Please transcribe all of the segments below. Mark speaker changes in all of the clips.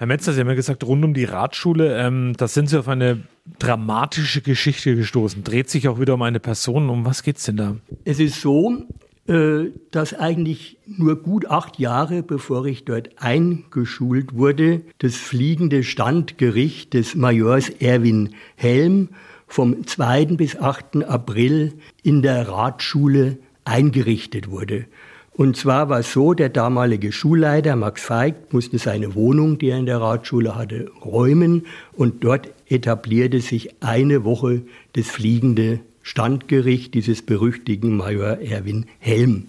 Speaker 1: Herr Metzler, Sie haben ja gesagt, rund um die Radschule, ähm, da sind Sie auf eine dramatische Geschichte gestoßen. Dreht sich auch wieder um eine Person. Um was geht's denn da?
Speaker 2: Es ist so, äh, dass eigentlich nur gut acht Jahre bevor ich dort eingeschult wurde, das fliegende Standgericht des Majors Erwin Helm vom 2. bis 8. April in der Radschule eingerichtet wurde. Und zwar war es so, der damalige Schulleiter Max Feigt musste seine Wohnung, die er in der Radschule hatte, räumen und dort etablierte sich eine Woche das fliegende Standgericht dieses berüchtigten Major Erwin Helm.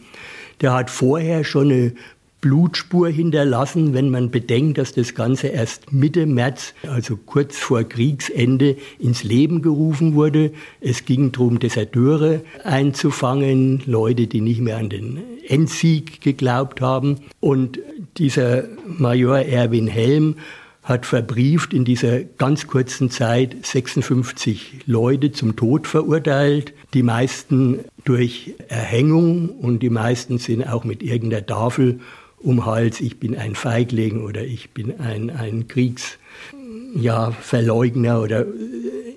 Speaker 2: Der hat vorher schon eine Blutspur hinterlassen, wenn man bedenkt, dass das Ganze erst Mitte März, also kurz vor Kriegsende, ins Leben gerufen wurde. Es ging darum, Deserteure einzufangen, Leute, die nicht mehr an den Endsieg geglaubt haben. Und dieser Major Erwin Helm hat verbrieft in dieser ganz kurzen Zeit 56 Leute zum Tod verurteilt. Die meisten durch Erhängung und die meisten sind auch mit irgendeiner Tafel um Hals, ich bin ein Feigling oder ich bin ein, ein Kriegsverleugner ja, oder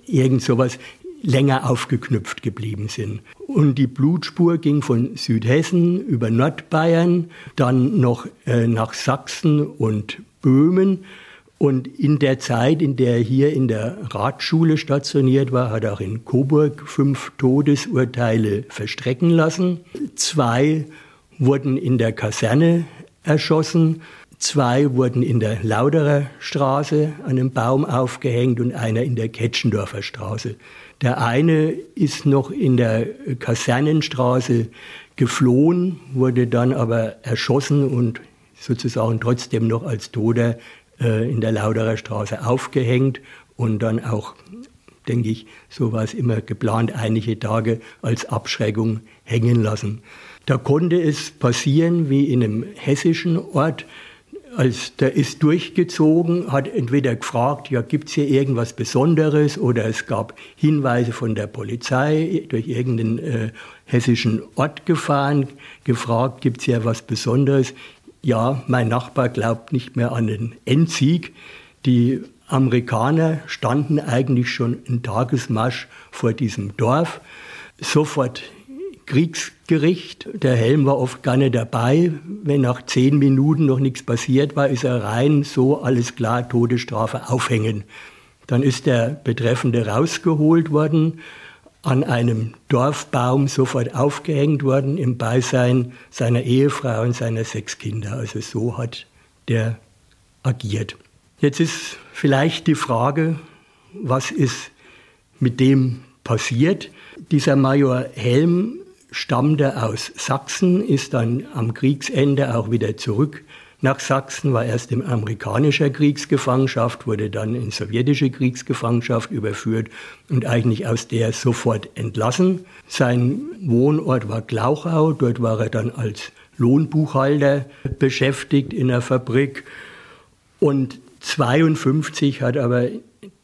Speaker 2: irgend sowas länger aufgeknüpft geblieben sind. Und die Blutspur ging von Südhessen über Nordbayern, dann noch äh, nach Sachsen und Böhmen. Und in der Zeit, in der er hier in der Ratschule stationiert war, hat er auch in Coburg fünf Todesurteile verstrecken lassen. Zwei wurden in der Kaserne erschossen. Zwei wurden in der Lauderer Straße an einem Baum aufgehängt und einer in der Ketschendorfer Straße. Der eine ist noch in der Kasernenstraße geflohen, wurde dann aber erschossen und sozusagen trotzdem noch als Toter äh, in der Lauderer Straße aufgehängt und dann auch, denke ich, so war es immer geplant, einige Tage als Abschreckung hängen lassen. Da konnte es passieren wie in einem hessischen Ort, als der ist durchgezogen, hat entweder gefragt, ja, gibt's hier irgendwas Besonderes oder es gab Hinweise von der Polizei durch irgendeinen äh, hessischen Ort gefahren, gefragt, gibt's hier was Besonderes? Ja, mein Nachbar glaubt nicht mehr an den Endsieg. Die Amerikaner standen eigentlich schon in Tagesmarsch vor diesem Dorf. Sofort Kriegsgericht. Der Helm war oft gar nicht dabei. Wenn nach zehn Minuten noch nichts passiert war, ist er rein, so alles klar, Todesstrafe aufhängen. Dann ist der Betreffende rausgeholt worden, an einem Dorfbaum sofort aufgehängt worden, im Beisein seiner Ehefrau und seiner sechs Kinder. Also so hat der agiert. Jetzt ist vielleicht die Frage, was ist mit dem passiert? Dieser Major Helm stammte aus Sachsen, ist dann am Kriegsende auch wieder zurück nach Sachsen, war erst in amerikanischer Kriegsgefangenschaft, wurde dann in sowjetische Kriegsgefangenschaft überführt und eigentlich aus der sofort entlassen. Sein Wohnort war Glauchau, dort war er dann als Lohnbuchhalter beschäftigt in der Fabrik und 52 hat aber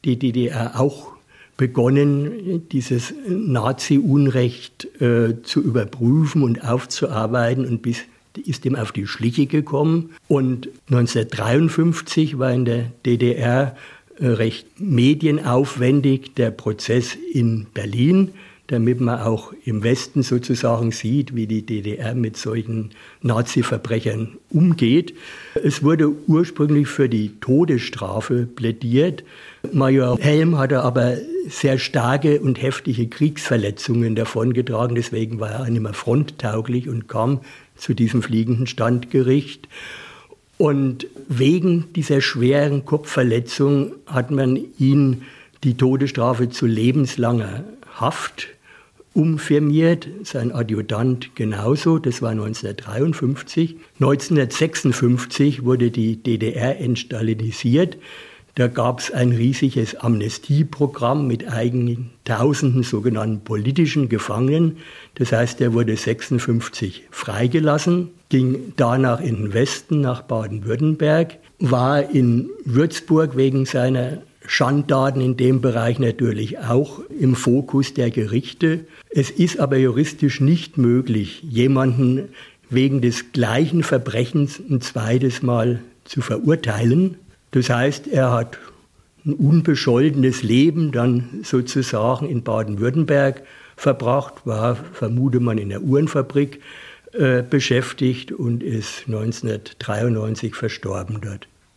Speaker 2: die DDR auch begonnen, dieses Nazi-Unrecht äh, zu überprüfen und aufzuarbeiten und bis ist ihm auf die Schliche gekommen. Und 1953 war in der DDR äh, recht medienaufwendig der Prozess in Berlin damit man auch im Westen sozusagen sieht, wie die DDR mit solchen Nazi-Verbrechern umgeht. Es wurde ursprünglich für die Todesstrafe plädiert. Major Helm hatte aber sehr starke und heftige Kriegsverletzungen davongetragen, deswegen war er nicht mehr fronttauglich und kam zu diesem fliegenden Standgericht. Und wegen dieser schweren Kopfverletzung hat man ihn die Todesstrafe zu lebenslanger Haft umfirmiert, sein Adjutant genauso, das war 1953. 1956 wurde die DDR entstalinisiert. Da gab es ein riesiges Amnestieprogramm mit eigenen tausenden sogenannten politischen Gefangenen. Das heißt, er wurde 56 freigelassen, ging danach in den Westen nach Baden-Württemberg, war in Würzburg wegen seiner Schandtaten in dem Bereich natürlich auch im Fokus der Gerichte. Es ist aber juristisch nicht möglich, jemanden wegen des gleichen Verbrechens ein zweites Mal zu verurteilen. Das heißt, er hat ein unbescholtenes Leben dann sozusagen in Baden-Württemberg verbracht, war, vermute man, in der Uhrenfabrik äh, beschäftigt und ist 1993 verstorben dort.